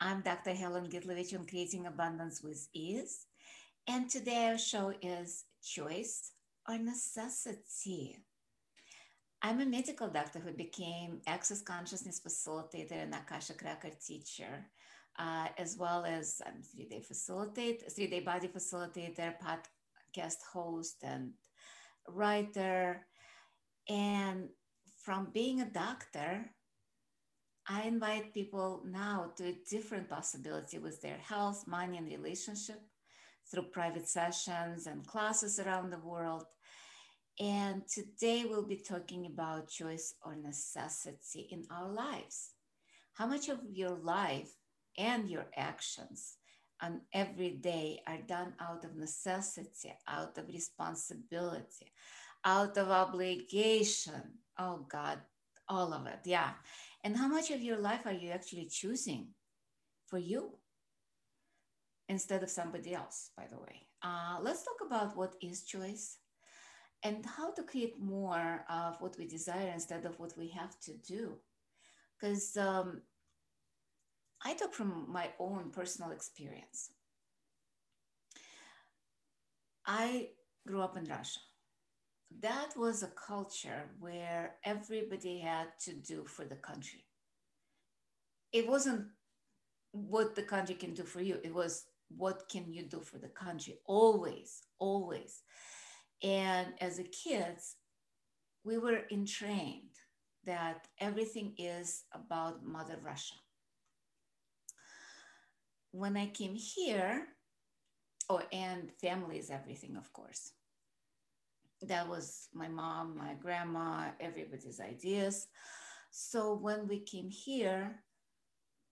I'm Dr. Helen Gitlovich on Creating Abundance with Ease. And today our show is Choice or Necessity. I'm a medical doctor who became Access Consciousness Facilitator and Akashic Record teacher, uh, as well as I'm three-day facilitator, three-day body facilitator, podcast host, and writer. And from being a doctor, I invite people now to a different possibility with their health, money, and relationship through private sessions and classes around the world. And today we'll be talking about choice or necessity in our lives. How much of your life and your actions on every day are done out of necessity, out of responsibility, out of obligation? Oh God, all of it. Yeah. And how much of your life are you actually choosing for you instead of somebody else, by the way? Uh, let's talk about what is choice and how to create more of what we desire instead of what we have to do. Because um, I talk from my own personal experience. I grew up in Russia that was a culture where everybody had to do for the country. It wasn't what the country can do for you, it was what can you do for the country always always. And as a kids we were entrained that everything is about mother russia. When i came here oh and family is everything of course that was my mom, my grandma, everybody's ideas. So when we came here,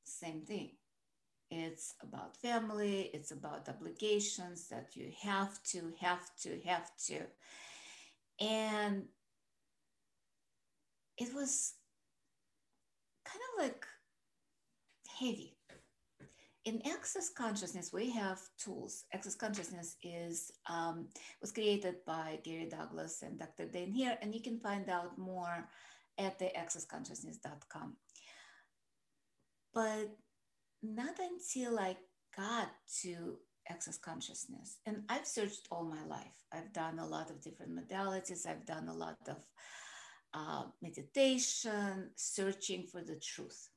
same thing. It's about family, it's about obligations that you have to, have to, have to. And it was kind of like heavy in access consciousness we have tools. Access consciousness is um, was created by gary douglas and dr dain Heer, and you can find out more at the accessconsciousness.com but not until i got to access consciousness and i've searched all my life. I've done a lot of different modalities. I've done a lot of uh, meditation searching for the truth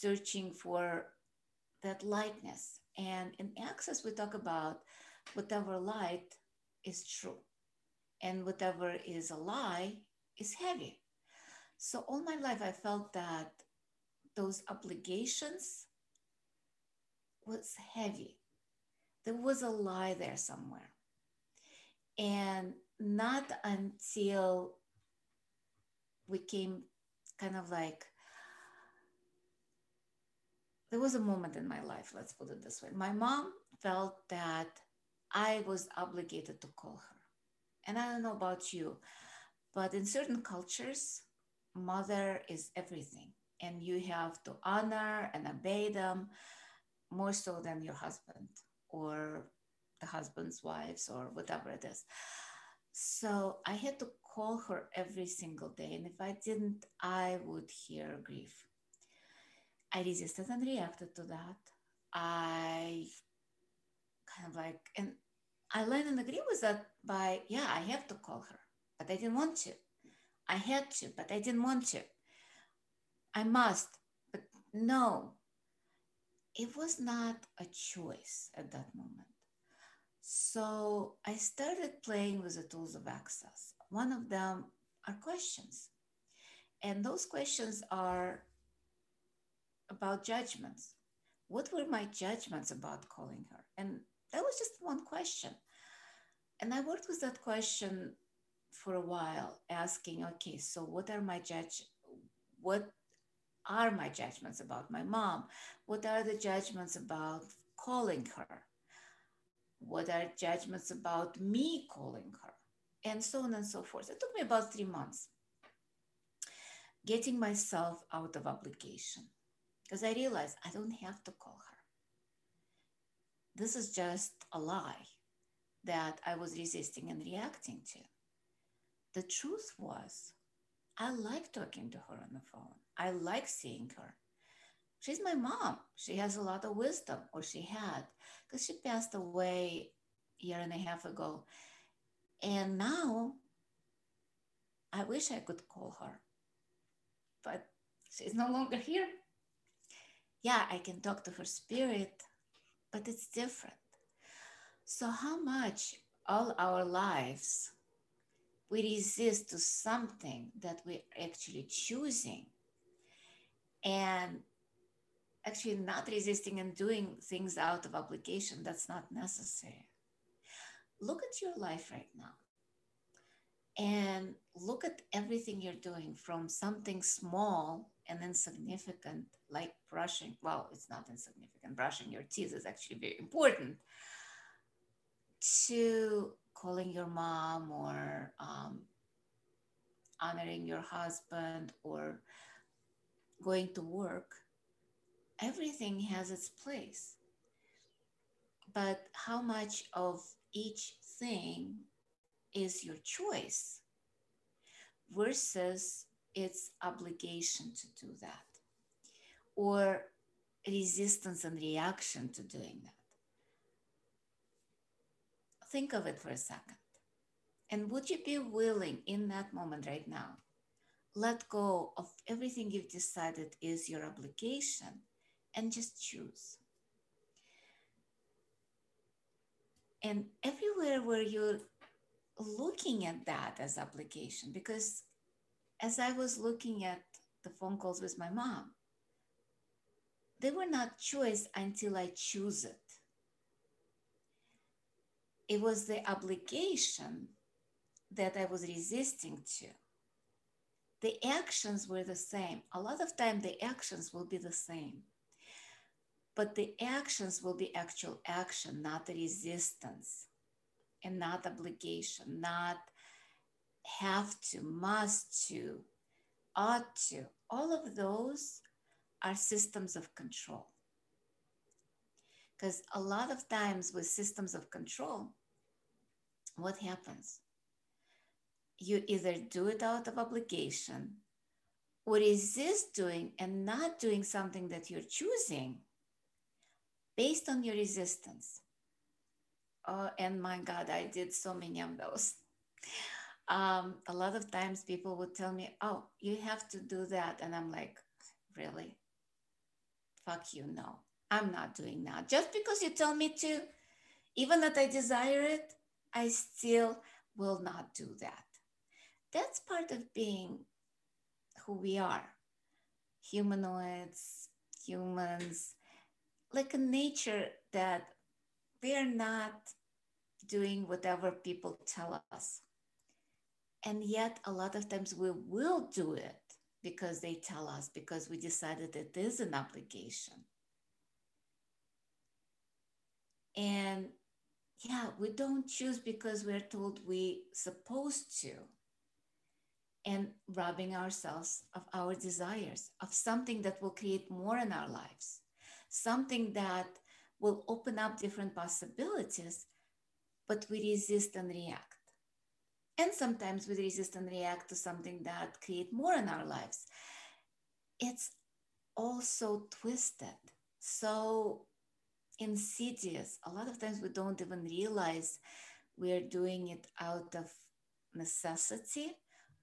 searching for that lightness. And in Access, we talk about whatever light is true, and whatever is a lie is heavy. So all my life, I felt that those obligations was heavy. There was a lie there somewhere. And not until we came kind of like there was a moment in my life, let's put it this way. My mom felt that I was obligated to call her. And I don't know about you, but in certain cultures, mother is everything. And you have to honor and obey them more so than your husband or the husband's wives or whatever it is. So I had to call her every single day. And if I didn't, I would hear grief. I resisted and reacted to that. I kind of like, and I learned and agree with that by, yeah, I have to call her, but I didn't want to. I had to, but I didn't want to. I must, but no. It was not a choice at that moment. So I started playing with the tools of access. One of them are questions. And those questions are about judgments. What were my judgments about calling her? And that was just one question. And I worked with that question for a while, asking, okay, so what are my judge? What are my judgments about my mom? What are the judgments about calling her? What are judgments about me calling her? And so on and so forth. It took me about three months getting myself out of obligation because I realized I don't have to call her. This is just a lie that I was resisting and reacting to. The truth was, I like talking to her on the phone. I like seeing her. She's my mom. She has a lot of wisdom, or she had, because she passed away a year and a half ago. And now I wish I could call her, but she's no longer here. Yeah, I can talk to her spirit, but it's different. So, how much all our lives we resist to something that we're actually choosing and actually not resisting and doing things out of obligation that's not necessary. Look at your life right now and look at everything you're doing from something small and insignificant like brushing well it's not insignificant brushing your teeth is actually very important to calling your mom or um, honoring your husband or going to work everything has its place. But how much of each thing is your choice versus its obligation to do that or resistance and reaction to doing that. Think of it for a second. And would you be willing in that moment right now, let go of everything you've decided is your obligation and just choose? And everywhere where you're looking at that as obligation, because as I was looking at the phone calls with my mom, they were not choice until I choose it. It was the obligation that I was resisting to. The actions were the same. A lot of time the actions will be the same. But the actions will be actual action, not the resistance and not obligation, not have to, must to, ought to. All of those are systems of control. Because a lot of times with systems of control, what happens? You either do it out of obligation or resist doing and not doing something that you're choosing based on your resistance. Oh, and my God, I did so many of those. Um, a lot of times people would tell me, Oh, you have to do that. And I'm like, Really? Fuck you, no. I'm not doing that. Just because you tell me to, even that I desire it, I still will not do that. That's part of being who we are humanoids, humans, like a nature that we are not doing whatever people tell us. And yet, a lot of times we will do it because they tell us, because we decided it is an obligation. And yeah, we don't choose because we're told we're supposed to. And robbing ourselves of our desires, of something that will create more in our lives, something that will open up different possibilities, but we resist and react. And sometimes we resist and react to something that create more in our lives. It's also twisted, so insidious. A lot of times we don't even realize we're doing it out of necessity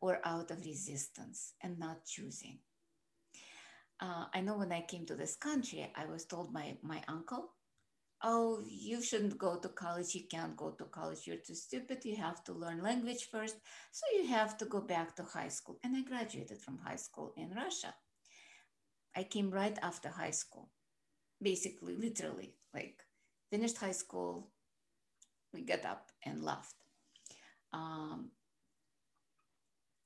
or out of resistance and not choosing. Uh, I know when I came to this country, I was told by my uncle oh, you shouldn't go to college. You can't go to college. You're too stupid. You have to learn language first. So you have to go back to high school. And I graduated from high school in Russia. I came right after high school, basically, literally, like finished high school. We got up and left. Um,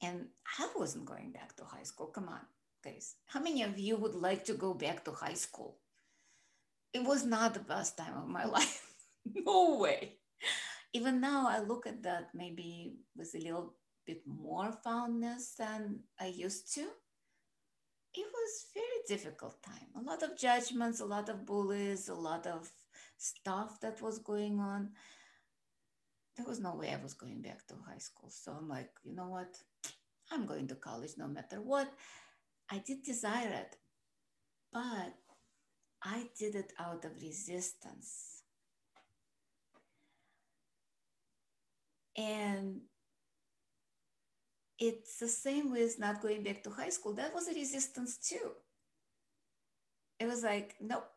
and I wasn't going back to high school. Come on. guys? How many of you would like to go back to high school? It was not the best time of my life. no way. Even now, I look at that maybe with a little bit more fondness than I used to. It was very difficult time. A lot of judgments, a lot of bullies, a lot of stuff that was going on. There was no way I was going back to high school. So I'm like, you know what? I'm going to college no matter what. I did desire it, but I did it out of resistance. And it's the same with not going back to high school. That was a resistance too. It was like, nope,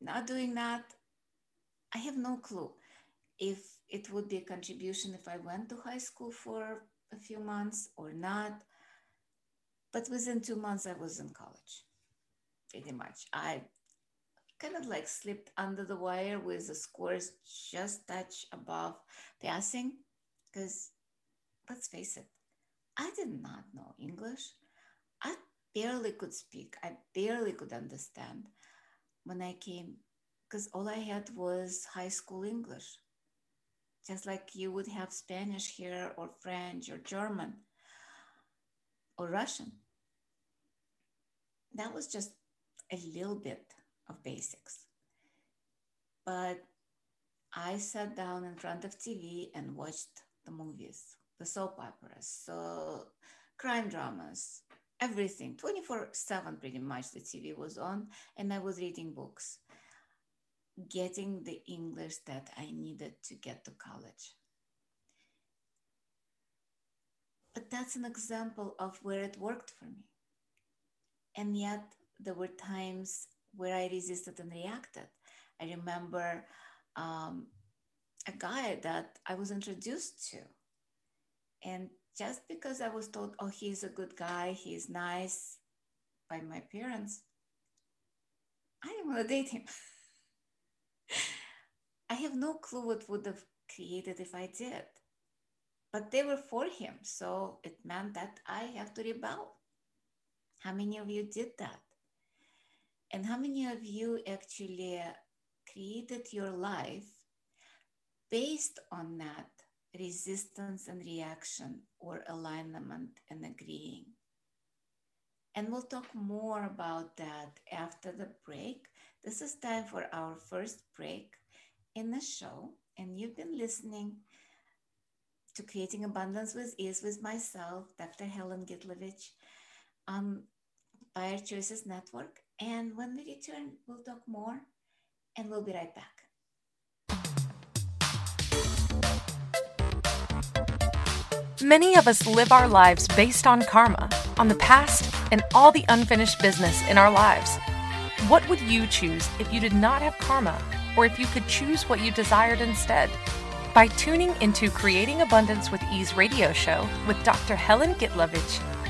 not doing that. I have no clue if it would be a contribution if I went to high school for a few months or not. But within two months, I was in college, pretty much. I kind of like slipped under the wire with the scores just touch above passing because let's face it, I did not know English. I barely could speak. I barely could understand when I came because all I had was high school English. Just like you would have Spanish here, or French, or German, or Russian. That was just a little bit of basics. But I sat down in front of TV and watched the movies, the soap operas, so crime dramas, everything. 24 7 pretty much the tv was on and i was reading books getting the english that i needed to get to college. But that's an example of where it worked for me. And yet there were times where i resisted and reacted i remember um, a guy that i was introduced to and just because I was told, oh, he's a good guy, he's nice by my parents, I didn't want to date him. I have no clue what would have created if I did. But they were for him. So it meant that I have to rebel. How many of you did that? And how many of you actually created your life based on that resistance and reaction or alignment and agreeing. And we'll talk more about that after the break. This is time for our first break in the show. And you've been listening to Creating Abundance with Ease with myself, Dr. Helen Gitlovich, on Inspired Choices Network. And when we return, we'll talk more and we'll be right back. Many of us live our lives based on karma, on the past, and all the unfinished business in our lives. What would you choose if you did not have karma, or if you could choose what you desired instead? By tuning into Creating Abundance with Ease radio show with Dr. Helen Gitlovich,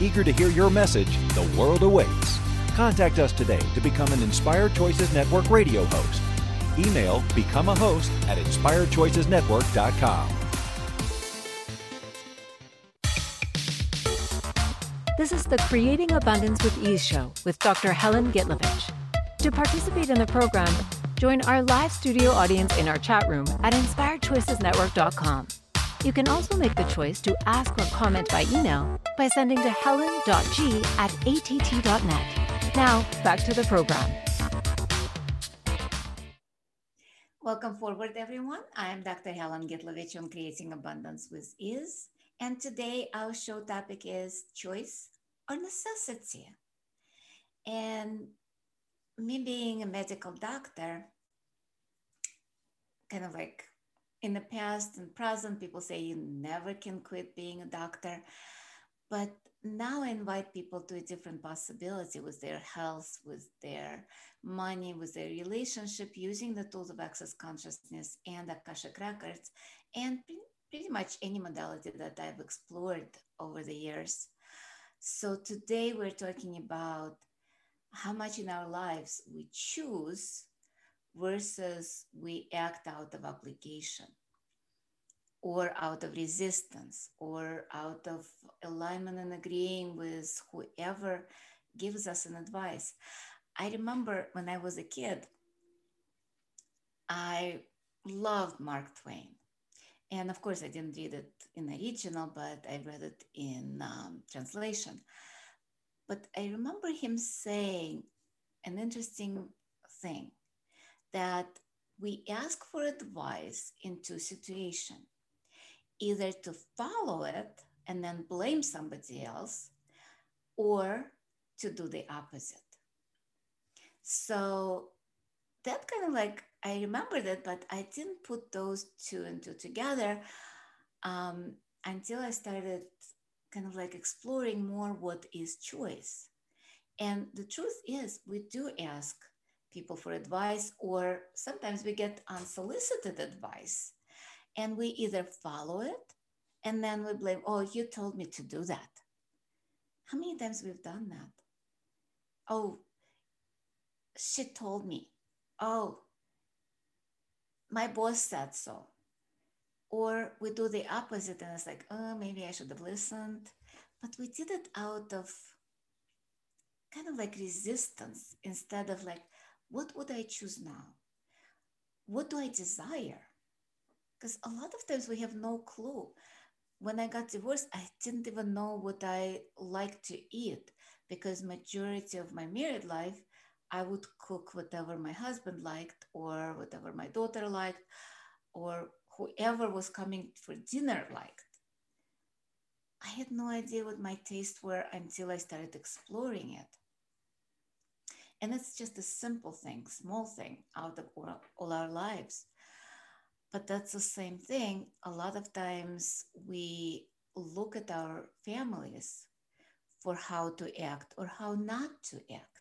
Eager to hear your message, the world awaits. Contact us today to become an Inspired Choices Network radio host. Email become a host at inspiredchoicesnetwork.com. This is the Creating Abundance with Ease show with Dr. Helen Gitlovich. To participate in the program, join our live studio audience in our chat room at inspiredchoicesnetwork.com. You can also make the choice to ask or comment by email by sending to helen.g at att.net. Now, back to the program. Welcome forward, everyone. I am Dr. Helen Gitlovich on Creating Abundance with Ease. And today our show topic is choice or necessity. And me being a medical doctor, kind of like in the past and present, people say you never can quit being a doctor. But now I invite people to a different possibility with their health, with their money, with their relationship, using the tools of access consciousness and Akashic records, and pretty much any modality that I've explored over the years. So today we're talking about how much in our lives we choose versus we act out of obligation or out of resistance or out of alignment and agreeing with whoever gives us an advice. I remember when I was a kid, I loved Mark Twain. And of course, I didn't read it in original, but I read it in um, translation. But I remember him saying an interesting thing that we ask for advice into situation, either to follow it and then blame somebody else, or to do the opposite. So that kind of like I remember that, but I didn't put those two and two together um, until I started kind of like exploring more what is choice. And the truth is, we do ask people for advice, or sometimes we get unsolicited advice. And we either follow it and then we blame, oh, you told me to do that. How many times we've done that? Oh, she told me. Oh, my boss said so. Or we do the opposite and it's like, oh, maybe I should have listened. But we did it out of kind of like resistance instead of like, what would I choose now? What do I desire? Because a lot of times we have no clue. When I got divorced, I didn't even know what I like to eat because majority of my married life, I would cook whatever my husband liked or whatever my daughter liked or whoever was coming for dinner liked. I had no idea what my tastes were until I started exploring it. And it's just a simple thing, small thing out of all our lives. But that's the same thing. A lot of times we look at our families for how to act or how not to act.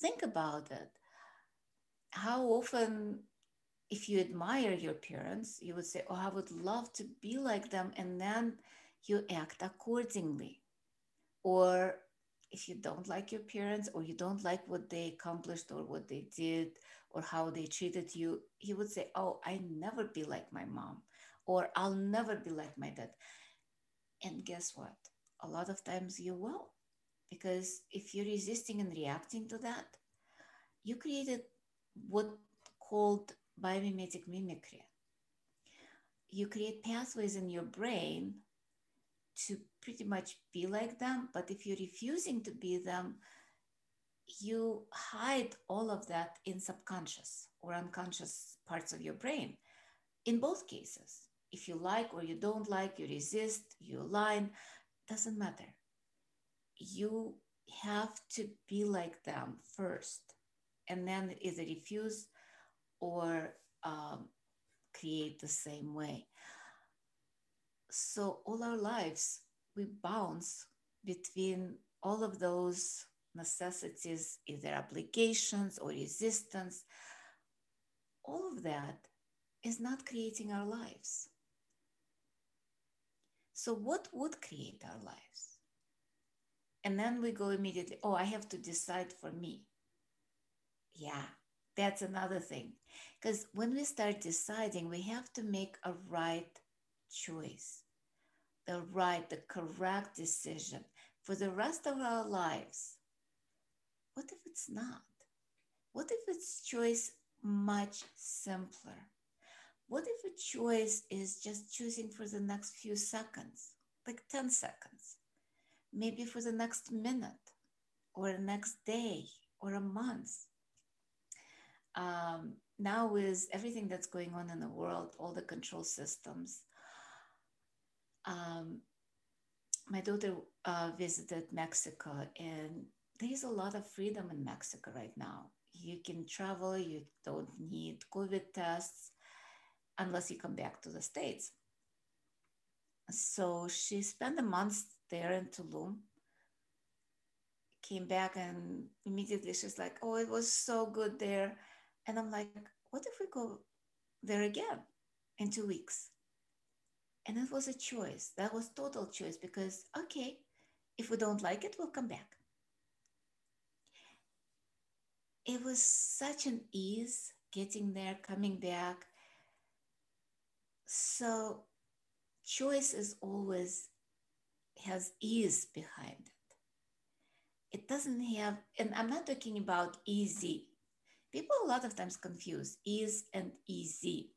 Think about it. How often, if you admire your parents, you would say, Oh, I would love to be like them. And then you act accordingly. Or if you don't like your parents or you don't like what they accomplished or what they did or how they treated you, he would say, Oh, I never be like my mom, or I'll never be like my dad. And guess what? A lot of times you will, because if you're resisting and reacting to that, you created what called biomimetic mimicry. You create pathways in your brain to pretty much be like them. But if you're refusing to be them, you hide all of that in subconscious or unconscious parts of your brain. In both cases, if you like or you don't like, you resist, you align, doesn't matter. You have to be like them first, and then either refuse or um, create the same way. So all our lives, we bounce between all of those necessities, either obligations or resistance. All of that is not creating our lives. So, what would create our lives? And then we go immediately, oh, I have to decide for me. Yeah, that's another thing. Because when we start deciding, we have to make a right choice, the right, the correct decision for the rest of our lives. What if it's not? What if it's choice much simpler? What if a choice is just choosing for the next few seconds, like 10 seconds, maybe for the next minute or the next day or a month? Um, now, with everything that's going on in the world, all the control systems, um, my daughter uh, visited Mexico, and there's a lot of freedom in Mexico right now. You can travel, you don't need COVID tests unless you come back to the States. So she spent a month there in Tulum, came back, and immediately she's like, Oh, it was so good there. And I'm like, What if we go there again in two weeks? And it was a choice. That was total choice because, okay, if we don't like it, we'll come back. It was such an ease getting there, coming back. So, choice is always has ease behind it. It doesn't have, and I'm not talking about easy. People a lot of times confuse ease and easy.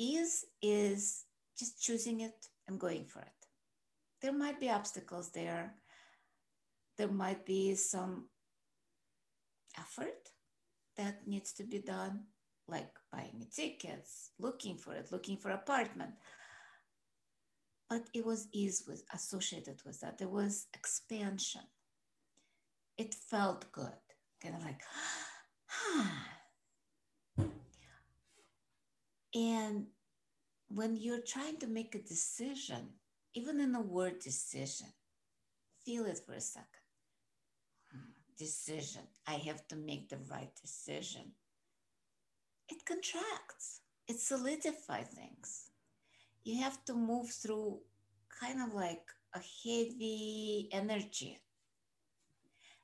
Ease is just choosing it and going for it. There might be obstacles there. There might be some effort that needs to be done, like buying tickets, looking for it, looking for apartment. But it was ease was associated with that. There was expansion. It felt good, kind of like, ah, and when you're trying to make a decision, even in a word decision, feel it for a second. Decision. I have to make the right decision. It contracts, it solidifies things. You have to move through kind of like a heavy energy.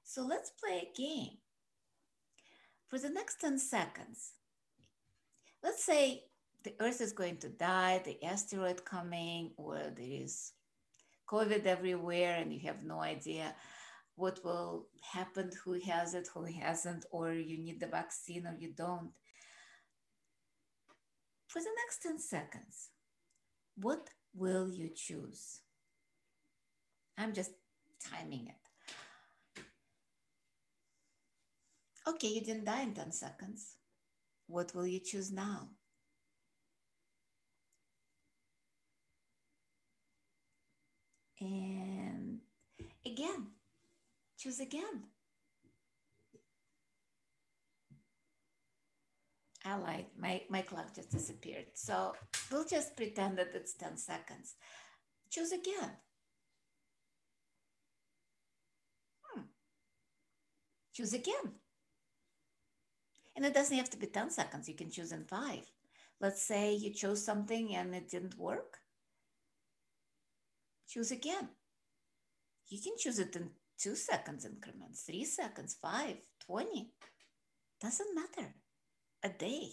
So let's play a game. For the next 10 seconds, let's say the earth is going to die, the asteroid coming, or there is COVID everywhere and you have no idea what will happen, who has it, who hasn't, or you need the vaccine or you don't. For the next 10 seconds, what will you choose? I'm just timing it. Okay, you didn't die in 10 seconds. What will you choose now? And again, choose again. I lied, my, my clock just disappeared. So we'll just pretend that it's 10 seconds. Choose again. Hmm. Choose again. And it doesn't have to be 10 seconds, you can choose in five. Let's say you chose something and it didn't work choose again. You can choose it in two seconds increments, three seconds, five, 20. Doesn't matter. A day.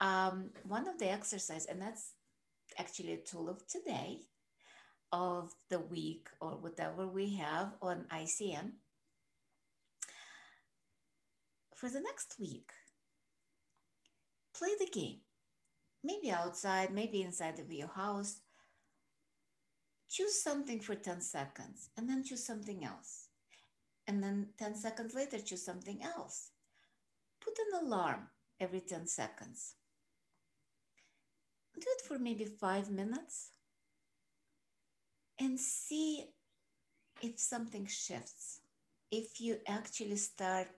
Um, one of the exercise, and that's actually a tool of today, of the week or whatever we have on ICN. For the next week, play the game. Maybe outside, maybe inside of your house choose something for 10 seconds and then choose something else. And then 10 seconds later, choose something else. Put an alarm every 10 seconds. Do it for maybe five minutes and see if something shifts. If you actually start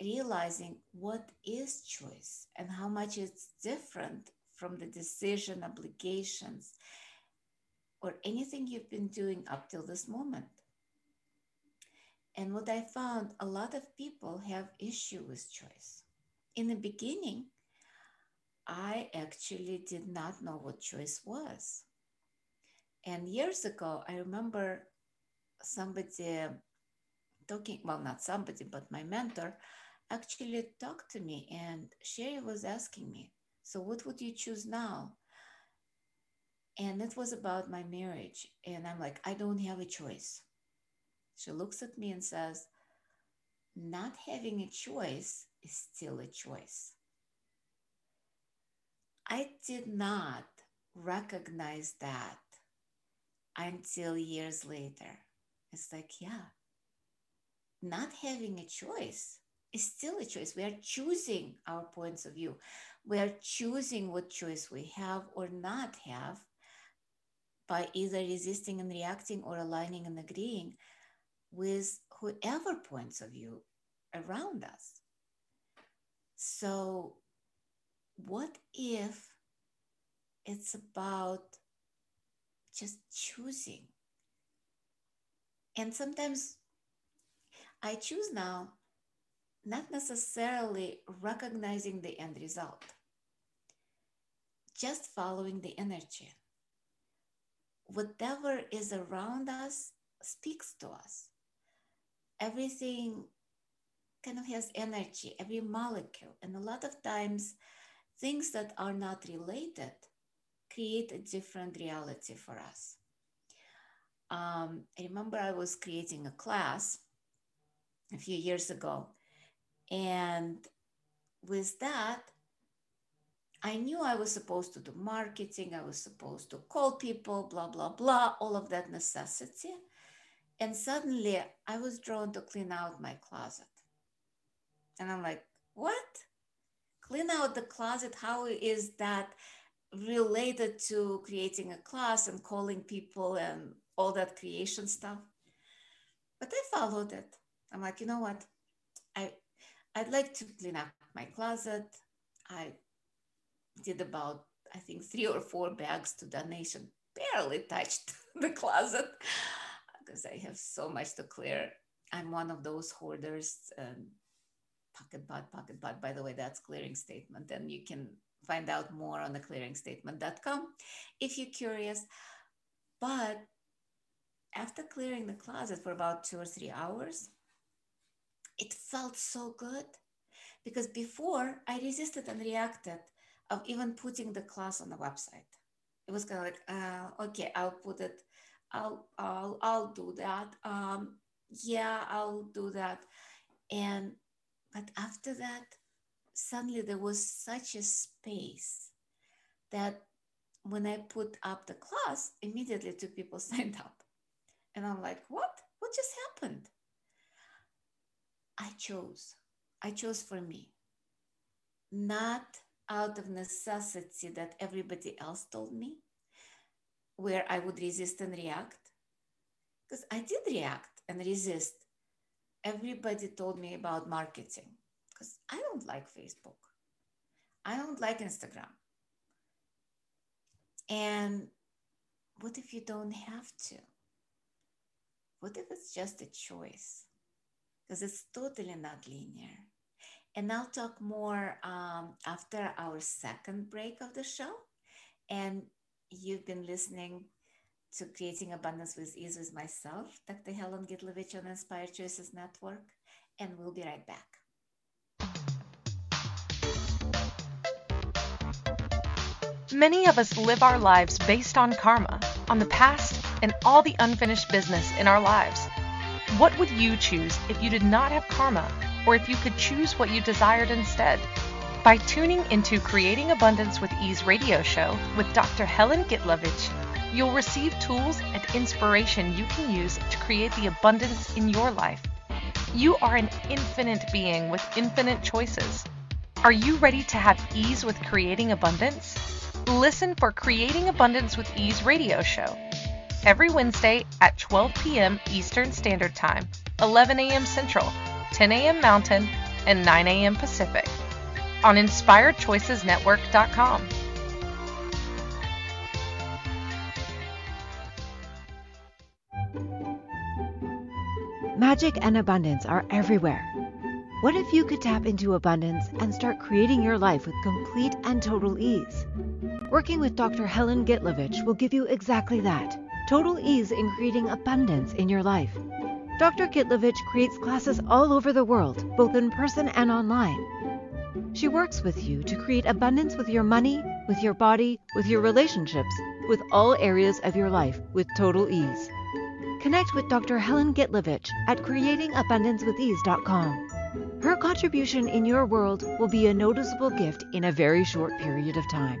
realizing what is choice and how much it's different from the decision obligations or anything you've been doing up till this moment. And what I found, a lot of people have issue with choice. In the beginning, I actually did not know what choice was. And years ago, I remember somebody talking, well, not somebody, but my mentor actually talked to me and she was asking me, so what would you choose now? And it was about my marriage. And I'm like, I don't have a choice. She looks at me and says, Not having a choice is still a choice. I did not recognize that until years later. It's like, yeah, not having a choice is still a choice. We are choosing our points of view. We are choosing what choice we have or not have by either resisting and reacting or aligning and agreeing with whoever points of view around us. So, what if it's about just choosing? And sometimes I choose now not necessarily recognizing the end result, just following the energy. Whatever is around us speaks to us. Everything kind of has energy, every molecule. And a lot of times, things that are not related create a different reality for us. Um, I remember I was creating a class a few years ago and with that, I knew I was supposed to do marketing, I was supposed to call people, blah, blah, blah, all of that necessity. And suddenly I was drawn to clean out my closet. And I'm like, what? Clean out the closet? How is that related to creating a class and calling people and all that creation stuff? But I followed it. I'm like, you know what? I I'd like to clean up my closet. I did about, I think, three or four bags to donation. Barely touched the closet because I have so much to clear. I'm one of those hoarders. Um, PocketBot, PocketBot. By the way, that's clearing statement, and you can find out more on the clearingstatement.com if you're curious. But after clearing the closet for about two or three hours, it felt so good because before I resisted and reacted of even putting the class on the website. It was kind of like, uh, okay, I'll put it, I'll, I'll, I'll do that. Um, yeah, I'll do that. And, but after that, suddenly there was such a space that when I put up the class, immediately two people signed up. And I'm like, what? What just happened? I chose. I chose for me, not out of necessity that everybody else told me, where I would resist and react. Because I did react and resist. Everybody told me about marketing because I don't like Facebook. I don't like Instagram. And what if you don't have to? What if it's just a choice? because it's totally not linear. And I'll talk more um, after our second break of the show. And you've been listening to Creating Abundance with Ease with myself, Dr. Helen Gitlovich on Inspired Choices Network. And we'll be right back. Many of us live our lives based on karma, on the past, and all the unfinished business in our lives. What would you choose if you did not have karma, or if you could choose what you desired instead? By tuning into Creating Abundance with Ease radio show with Dr. Helen Gitlovich, you'll receive tools and inspiration you can use to create the abundance in your life. You are an infinite being with infinite choices. Are you ready to have ease with creating abundance? Listen for Creating Abundance with Ease radio show every Wednesday at 12 p.m. Eastern Standard Time, 11 a.m. Central, 10 a.m. Mountain, and 9 a.m. Pacific on InspiredChoicesNetwork.com. Magic and abundance are everywhere. What if you could tap into abundance and start creating your life with complete and total ease? Working with Dr. Helen Gitlovich will give you exactly that total ease in creating abundance in your life. Dr. Gitlovich creates classes all over the world, both in person and online. She works with you to create abundance with your money, with your body, with your relationships, with all areas of your life with total ease. Connect with Dr. Helen Gitlovich at creatingabundancewithease.com. Her contribution in your world will be a noticeable gift in a very short period of time.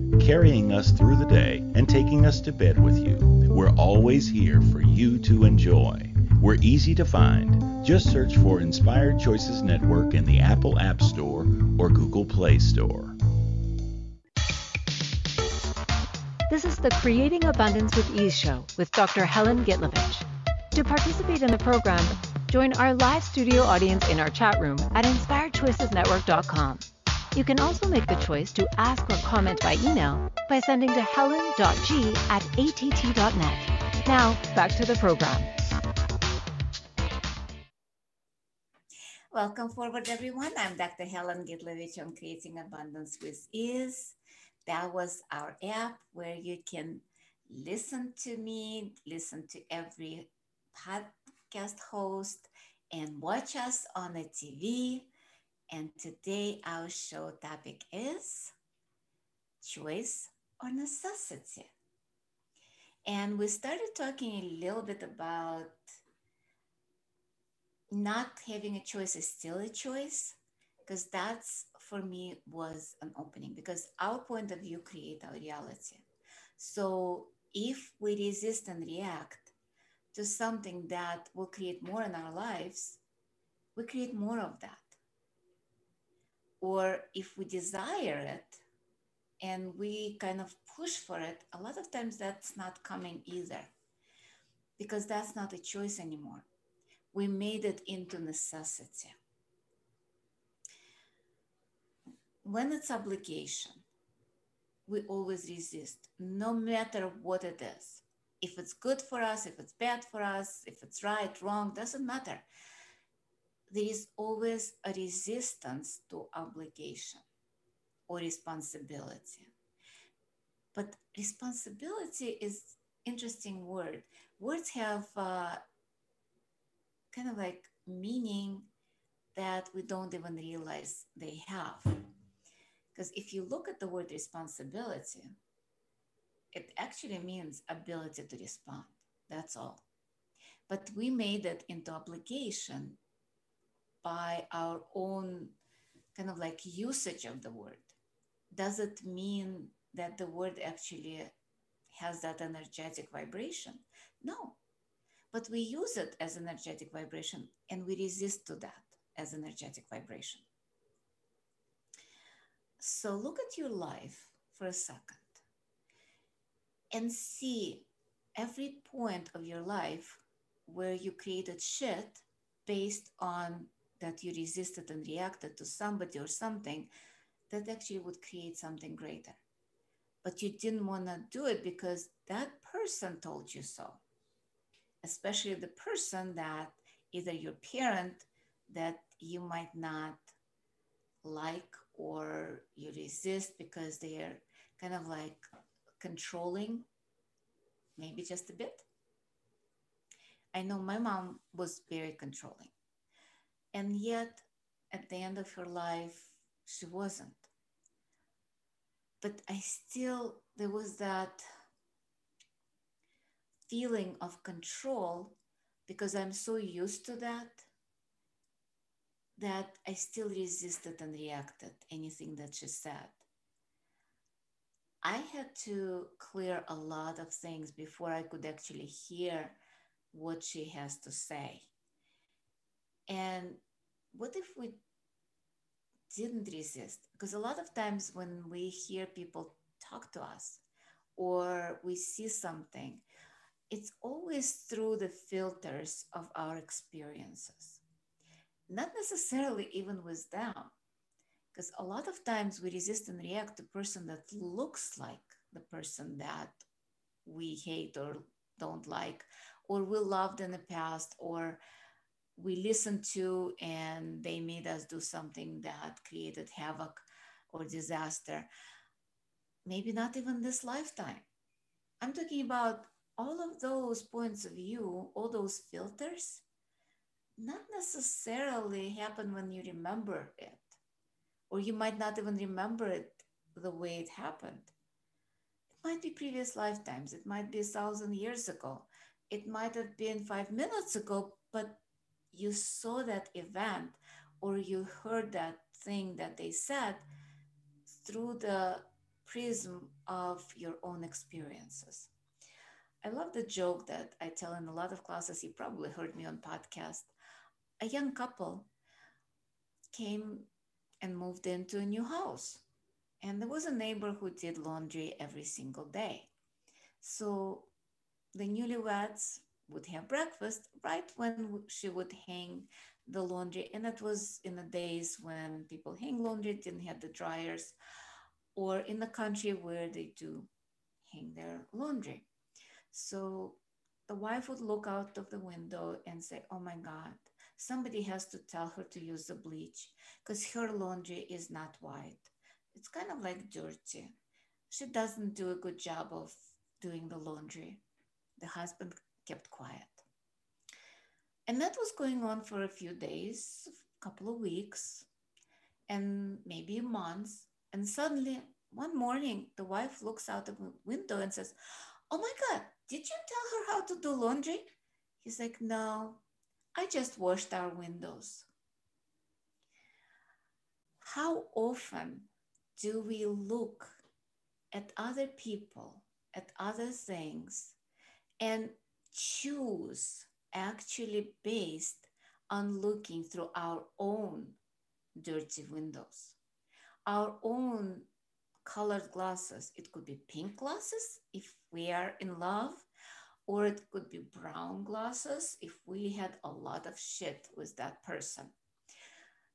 carrying us through the day, and taking us to bed with you, we're always here for you to enjoy. We're easy to find. Just search for Inspired Choices Network in the Apple App Store or Google Play Store. This is the Creating Abundance with Ease show with Dr. Helen Gitlovich. To participate in the program, join our live studio audience in our chat room at inspiredchoicesnetwork.com. You can also make the choice to ask or comment by email by sending to helen.g at att.net. Now, back to the program. Welcome forward, everyone. I'm Dr. Helen Gitlovich on Creating Abundance with Ease. That was our app where you can listen to me, listen to every podcast host, and watch us on the TV. And today our show topic is choice or necessity. And we started talking a little bit about not having a choice is still a choice because that's for me was an opening because our point of view create our reality so if we resist and react to something that will create more in our lives we create more of that or if we desire it and we kind of push for it a lot of times that's not coming either because that's not a choice anymore we made it into necessity. When it's obligation, we always resist, no matter what it is. If it's good for us, if it's bad for us, if it's right, wrong, doesn't matter. There is always a resistance to obligation or responsibility. But responsibility is interesting word. Words have uh, kind of like meaning that we don't even realize they have. Because if you look at the word responsibility, it actually means ability to respond. That's all. But we made it into obligation by our own kind of like usage of the word. Does it mean that the word actually has that energetic vibration? No, but we use it as energetic vibration and we resist to that as energetic vibration. So look at your life for a second and see every point of your life where you created shit based on that you resisted and reacted to somebody or something that actually would create something greater. But you didn't want to do it because that person told you so especially the person that either your parent that you might not like or you resist because they are kind of like controlling, maybe just a bit. I know my mom was very controlling. And yet, at the end of her life, she wasn't. But I still, there was that feeling of control because I'm so used to that that I still resisted and reacted anything that she said. I had to clear a lot of things before I could actually hear what she has to say. And what if we didn't resist? Because a lot of times when we hear people talk to us or we see something, it's always through the filters of our experiences, not necessarily even with them. Because a lot of times we resist and react to person that looks like the person that we hate or don't like, or we loved in the past, or we listened to and they made us do something that created havoc or disaster. Maybe not even this lifetime. I'm talking about all of those points of view, all those filters, not necessarily happen when you remember it, or you might not even remember it the way it happened. It might be previous lifetimes, it might be a thousand years ago, it might have been five minutes ago, but you saw that event or you heard that thing that they said through the prism of your own experiences. I love the joke that I tell in a lot of classes. You probably heard me on podcast. A young couple came and moved into a new house. And there was a neighbor who did laundry every single day. So the newlyweds would have breakfast right when she would hang the laundry. And it was in the days when people hang laundry, didn't have the dryers, or in the country where they do hang their laundry. So the wife would look out of the window and say, Oh my God, somebody has to tell her to use the bleach because her laundry is not white. It's kind of like dirty. She doesn't do a good job of doing the laundry. The husband kept quiet. And that was going on for a few days, a couple of weeks, and maybe months. And suddenly, one morning, the wife looks out the window and says, Oh my God, did you tell her how to do laundry? He's like, No, I just washed our windows. How often do we look at other people, at other things, and choose actually based on looking through our own dirty windows, our own colored glasses. It could be pink glasses if we are in love, or it could be brown glasses if we had a lot of shit with that person.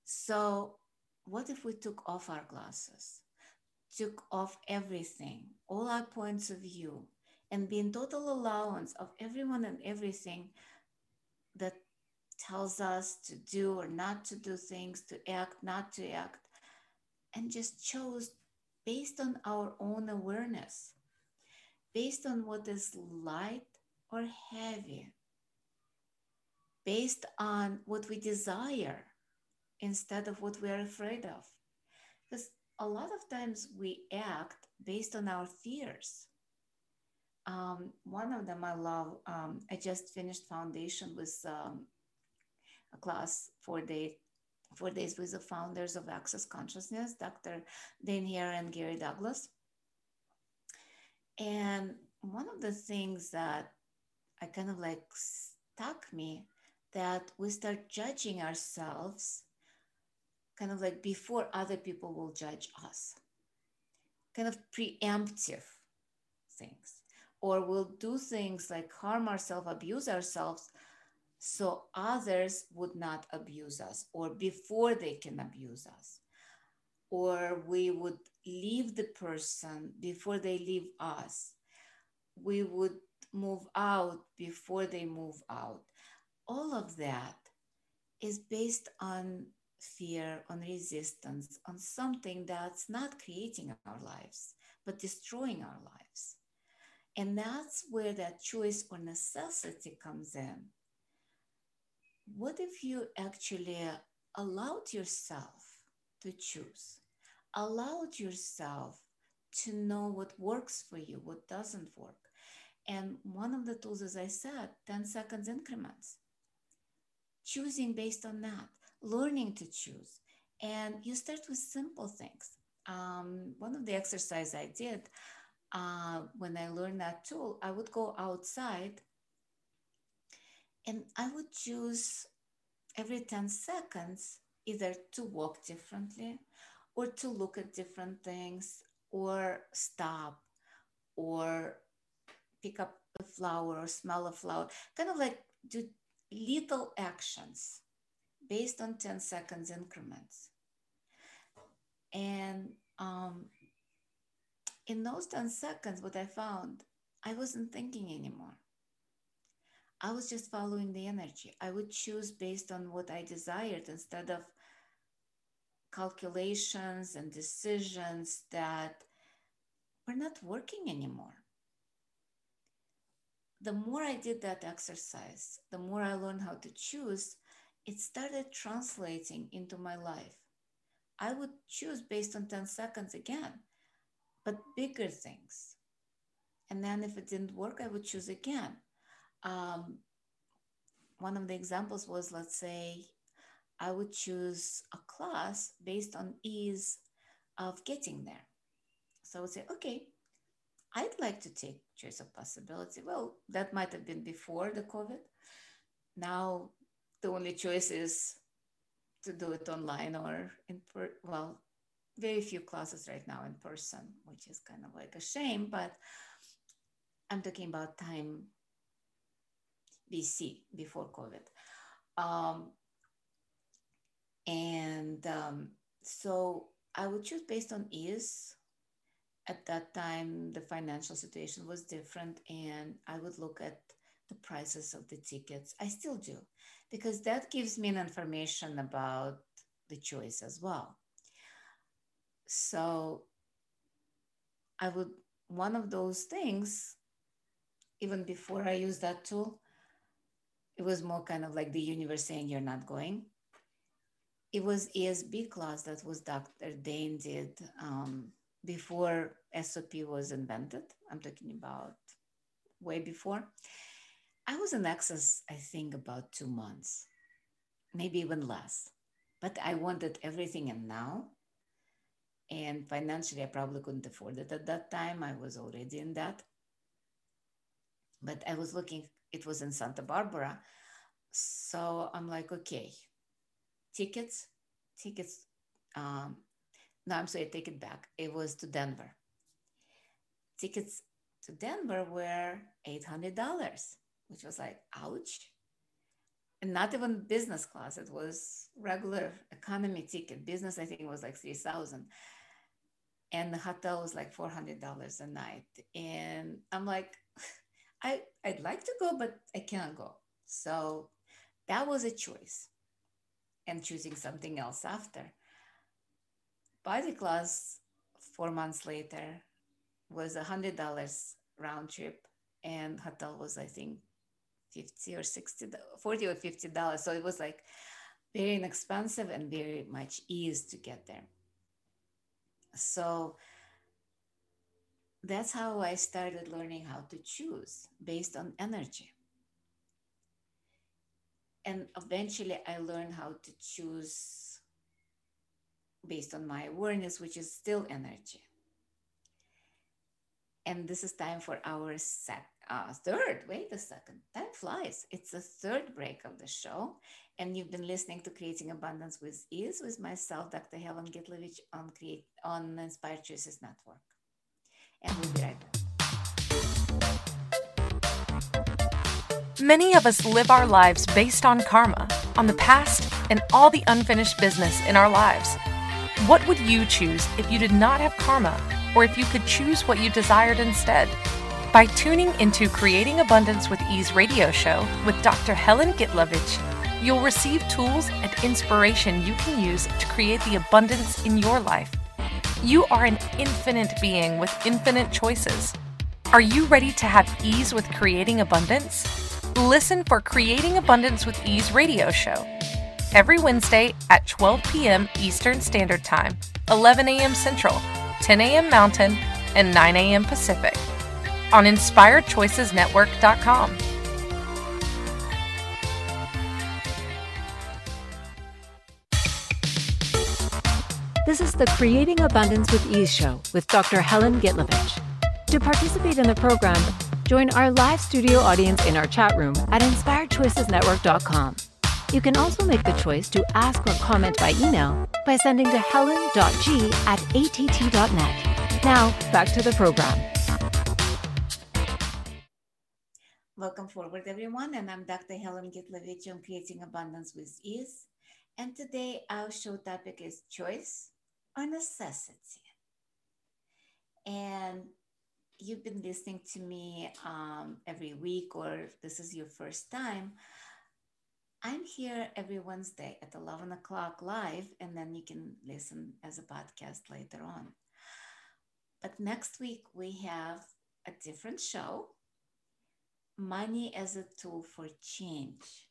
So, what if we took off our glasses, took off everything, all our points of view, and be in total allowance of everyone and everything that tells us to do or not to do things, to act, not to act, and just chose based on our own awareness, based on what is light or heavy, based on what we desire instead of what we are afraid of. Because a lot of times we act based on our fears um, one of them I love. Um, I just finished foundation with um, a class four day, four days with the founders of Access Consciousness, Dr. Dain Heer and Gary Douglas. And one of the things that I kind of like stuck me that we start judging ourselves kind of like before other people will judge us, kind of preemptive things or we'll do things like harm ourselves, abuse ourselves, so others would not abuse us or before they can abuse us. Or we would leave the person before they leave us. We would move out before they move out. All of that is based on fear, on resistance, on something that's not creating our lives, but destroying our lives. And that's where that choice or necessity comes in. What if you actually allowed yourself to choose, allowed yourself to know what works for you, what doesn't work? And one of the tools, as I said, 10 seconds increments. Choosing based on that, learning to choose. And you start with simple things. Um, one of the exercises I did, uh, when I learned that tool, I would go outside and I would choose every 10 seconds either to walk differently or to look at different things or stop or pick up a flower or smell a flower, kind of like do little actions based on 10 seconds increments. And um, in those 10 seconds, what I found, I wasn't thinking anymore. I was just following the energy. I would choose based on what I desired instead of calculations and decisions that were not working anymore. The more I did that exercise, the more I learned how to choose, it started translating into my life. I would choose based on 10 seconds again, but bigger things. And then if it didn't work, I would choose again. Um, one of the examples was let's say I would choose a class based on ease of getting there. So I would say, okay, I'd like to take choice of possibility. Well, that might have been before the COVID. Now the only choice is to do it online or in per well, very few classes right now in person, which is kind of like a shame, but I'm talking about time BC before COVID. Um, and um, so I would choose based on ease. At that time, the financial situation was different, and I would look at the prices of the tickets. I still do, because that gives me an information about the choice as well. So I would, one of those things, even before I use that tool, it was more kind of like the universe saying you're not going it was ESB class that was Dr. Dain did um, before SOP was invented. I'm talking about way before. I was in Access, I think, about two months, maybe even less. But I wanted everything and now. And financially, I probably couldn't afford it at that time. I was already in that. But I was looking, it was in Santa Barbara. So I'm like, okay, tickets, tickets. Um, no, I'm sorry, take it back. It was to Denver. Tickets to Denver were $800, which was like, ouch. And not even business class. It was regular economy ticket. Business, I think, was like 3000 And the hotel was like $400 a night. And I'm like, I, I'd like to go, but I can't go. So that was a choice and choosing something else after. Body class four months later was a hundred dollars round trip and hotel was I think 50 or 60 40 or 50 dollars so it was like very inexpensive and very much ease to get there so that's how I started learning how to choose based on energy and eventually I learned how to choose based on my awareness, which is still energy. And this is time for our sec- uh, third. Wait a second, time flies. It's the third break of the show, and you've been listening to Creating Abundance with Ease with myself, Dr. Helen Gitlovich, on create on Inspired Choices Network. And we'll be right back. Many of us live our lives based on karma, on the past, and all the unfinished business in our lives. What would you choose if you did not have karma, or if you could choose what you desired instead? By tuning into Creating Abundance with Ease radio show with Dr. Helen Gitlovich, you'll receive tools and inspiration you can use to create the abundance in your life. You are an infinite being with infinite choices. Are you ready to have ease with creating abundance? Listen for Creating Abundance with Ease radio show every Wednesday at 12 p.m. Eastern Standard Time, 11 a.m. Central, 10 a.m. Mountain, and 9 a.m. Pacific on InspiredChoicesNetwork.com. This is the Creating Abundance with Ease show with Dr. Helen Gitlovich. To participate in the program, Join our live studio audience in our chat room at inspiredchoicesnetwork.com. You can also make the choice to ask or comment by email by sending to helen.g at att.net. Now, back to the program. Welcome forward, everyone. And I'm Dr. Helen Gitlovich on Creating Abundance with Ease. And today our show topic is choice or necessity. And you've been listening to me um, every week or this is your first time, I'm here every Wednesday at 11 o'clock live, and then you can listen as a podcast later on. But next week, we have a different show Money as a Tool for Change.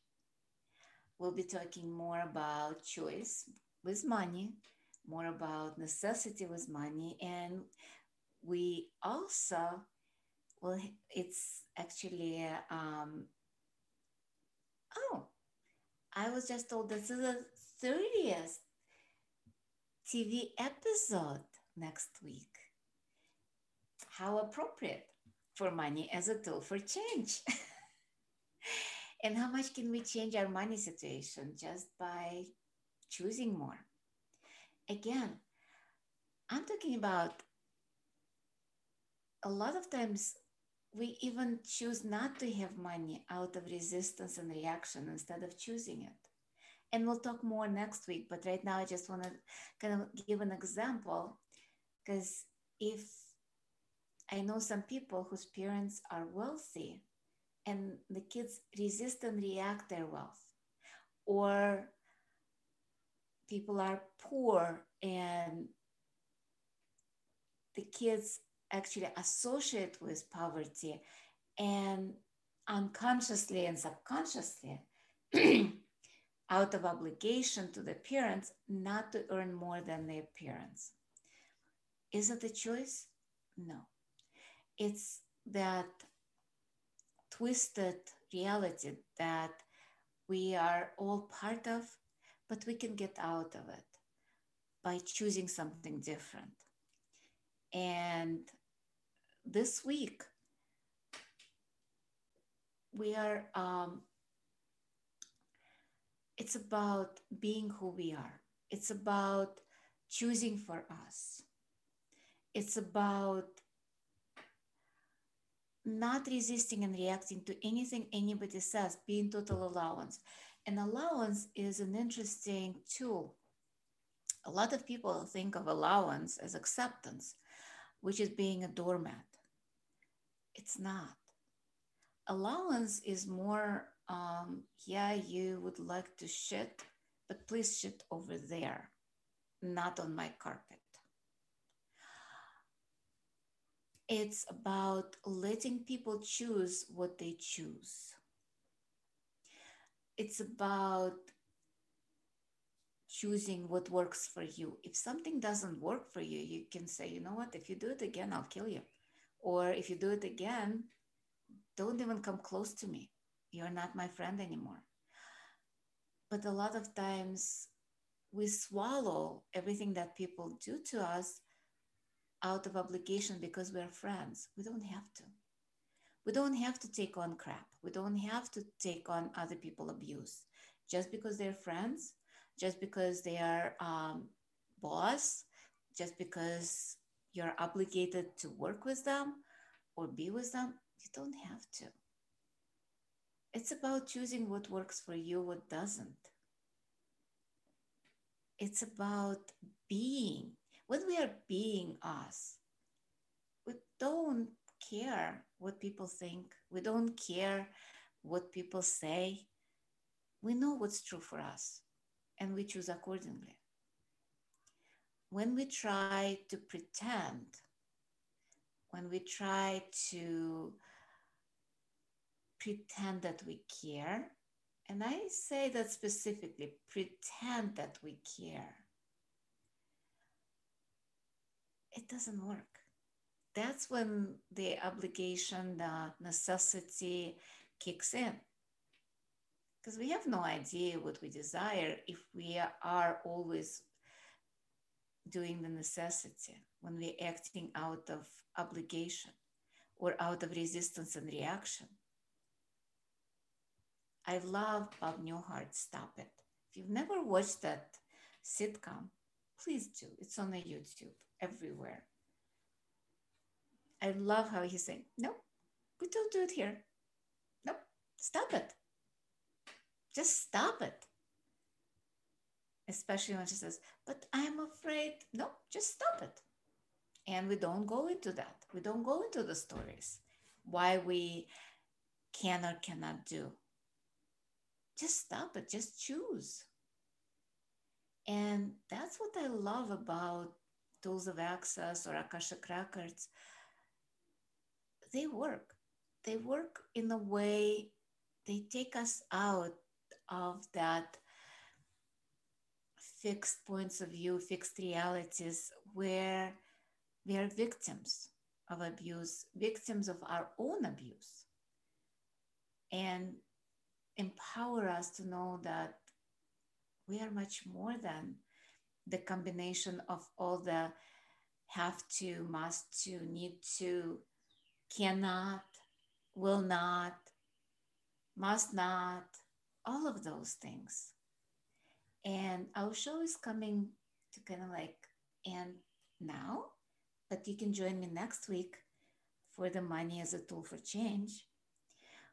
We'll be talking more about choice with money, more about necessity with money, and we also, well, it's actually, um, oh, I was just told this is the 30th TV episode next week. How appropriate for money as a tool for change. and how much can we change our money situation just by choosing more? Again, I'm talking about a lot of times we even choose not to have money out of resistance and reaction instead of choosing it. And we'll talk more next week, but right now I just want to kind of give an example because if I know some people whose parents are wealthy and the kids resist and react their wealth, or people are poor and the kids actually associate with poverty and unconsciously and subconsciously out of obligation to the parents not to earn more than their parents. Is it a choice? No. It's that twisted reality that we are all part of, but we can get out of it by choosing something different. And this week, we are, um, it's about being who we are. It's about choosing for us. It's about not resisting and reacting to anything anybody says, being total allowance. And allowance is an interesting tool. A lot of people think of allowance as acceptance, which is being a doormat. It's not. Allowance is more, um, yeah, you would like to shit, but please shit over there, not on my carpet. It's about letting people choose what they choose. It's about choosing what works for you. If something doesn't work for you, you can say, you know what, if you do it again, I'll kill you. Or if you do it again, don't even come close to me. You're not my friend anymore. But a lot of times we swallow everything that people do to us out of obligation because we're friends. We don't have to. We don't have to take on crap. We don't have to take on other people abuse just because they're friends, just because they are um, boss, just because you're obligated to work with them or be with them. You don't have to. It's about choosing what works for you, what doesn't. It's about being when we are being us, we don't care what people think. We don't care what people say. We know what's true for us and we choose accordingly. When we try to pretend, when we try to pretend that we care, and I say that specifically pretend that we care it doesn't work. That's when the obligation, the necessity kicks in. Because we have no idea what we desire if we are always doing the necessity, when we're acting out of obligation or out of resistance and reaction. I love Bob Newhart, Stop It. If you've never watched that sitcom, please do. It's on the YouTube everywhere. I love how he's saying, no, we don't do it here. No, stop it. Just stop it. Especially when she says, but I'm afraid. No, just stop it. And we don't go into that. We don't go into the stories why we can or cannot do. Just stop it, just choose. And that's what I love about tools of access or Akashic records. They work. They work in a way they take us out of that fixed points of view, fixed realities where we are victims of abuse, victims of our own abuse, and empower us to know that we are much more than the combination of all the have to, must to, need to, cannot, will not, must not, all of those things. And our show is coming to kind of like end now, but you can join me next week for the money as a tool for change.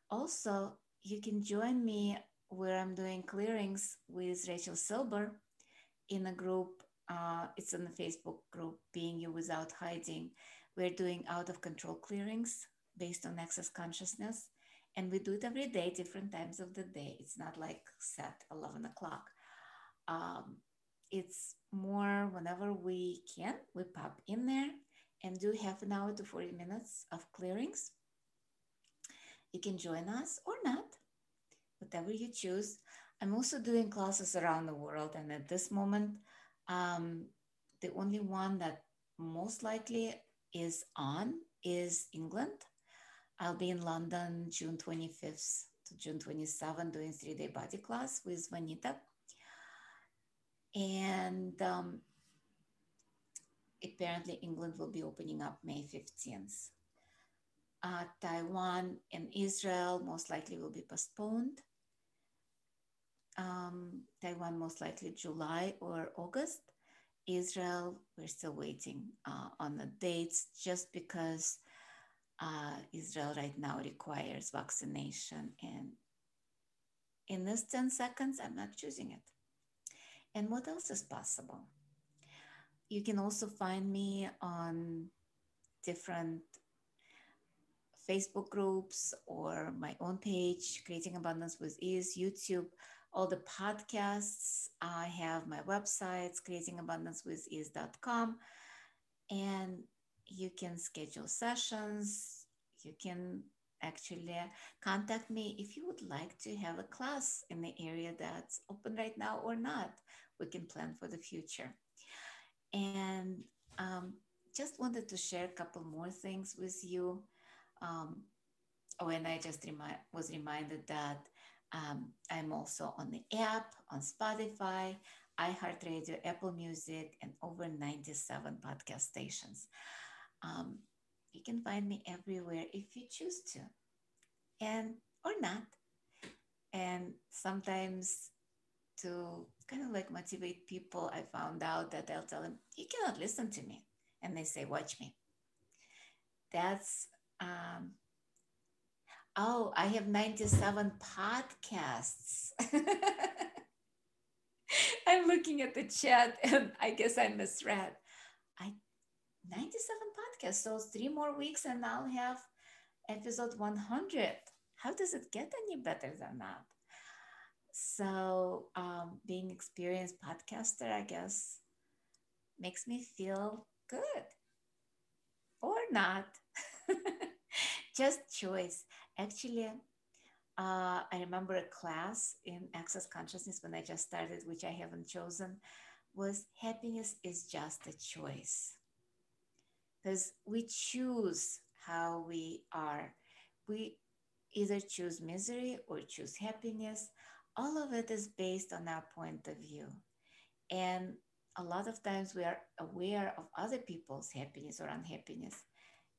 Also, you can join me where I'm doing clearings with Rachel Silber in a group. Uh, it's in the Facebook group, Being You Without Hiding. We're doing out of control clearings based on access consciousness. And we do it every day, different times of the day. It's not like set 11 o'clock. Um, it's more whenever we can, we pop in there and do half an hour to 40 minutes of clearings. You can join us or not, whatever you choose. I'm also doing classes around the world, and at this moment, um, the only one that most likely is on is England. I'll be in London June 25th to June 27th doing three day body class with Vanita. And um, apparently, England will be opening up May 15th. Uh, Taiwan and Israel most likely will be postponed. Um, Taiwan most likely July or August. Israel, we're still waiting uh, on the dates just because uh, Israel right now requires vaccination. And in this 10 seconds, I'm not choosing it. And what else is possible? You can also find me on different Facebook groups or my own page, Creating Abundance with Ease, YouTube, all the podcasts. I have my websites, creatingabundancewithease.com. And you can schedule sessions. You can actually contact me if you would like to have a class in the area that's open right now or not. We can plan for the future. And um, just wanted to share a couple more things with you. Um, oh, and I just remi- was reminded that um, I'm also on the app, on Spotify, iHeartRadio, Apple Music, and over 97 podcast stations. Um, you can find me everywhere if you choose to, and or not. And sometimes to kind of like motivate people, I found out that they'll tell them, you cannot listen to me. And they say, watch me. That's, um, oh, I have 97 podcasts. I'm looking at the chat and I guess I misread. I 97 podcasts. So three more weeks and I'll have episode 100. How does it get any better than that? So um, being experienced podcaster, I guess, makes me feel good or not. Just choice. Actually, uh, I remember a class in Access Consciousness when I just started, which I haven't chosen, was happiness is just a choice because we choose how we are. We either choose misery or choose happiness. All of it is based on our point of view. And a lot of times we are aware of other people's happiness or unhappiness.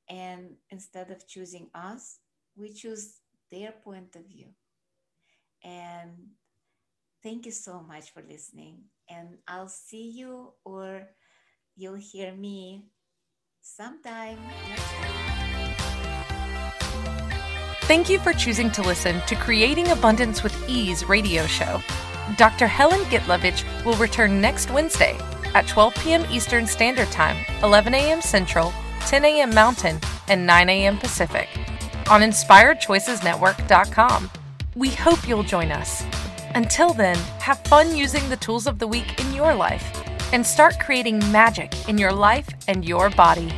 And instead of choosing us, we choose their point of view. And thank you so much for listening. And I'll see you or you'll hear me sometime. Thank you for choosing to listen to Creating Abundance with Ease radio show. Dr. Helen Gitlovich will return next Wednesday. at 12 p.m. Eastern Standard Time, 11 a.m. Central, 10 a.m. Mountain, and 9 a.m. Pacific on InspiredChoicesNetwork.com. We hope you'll join us. Until then, have fun using the tools of the week in your life and start creating magic in your life and your body.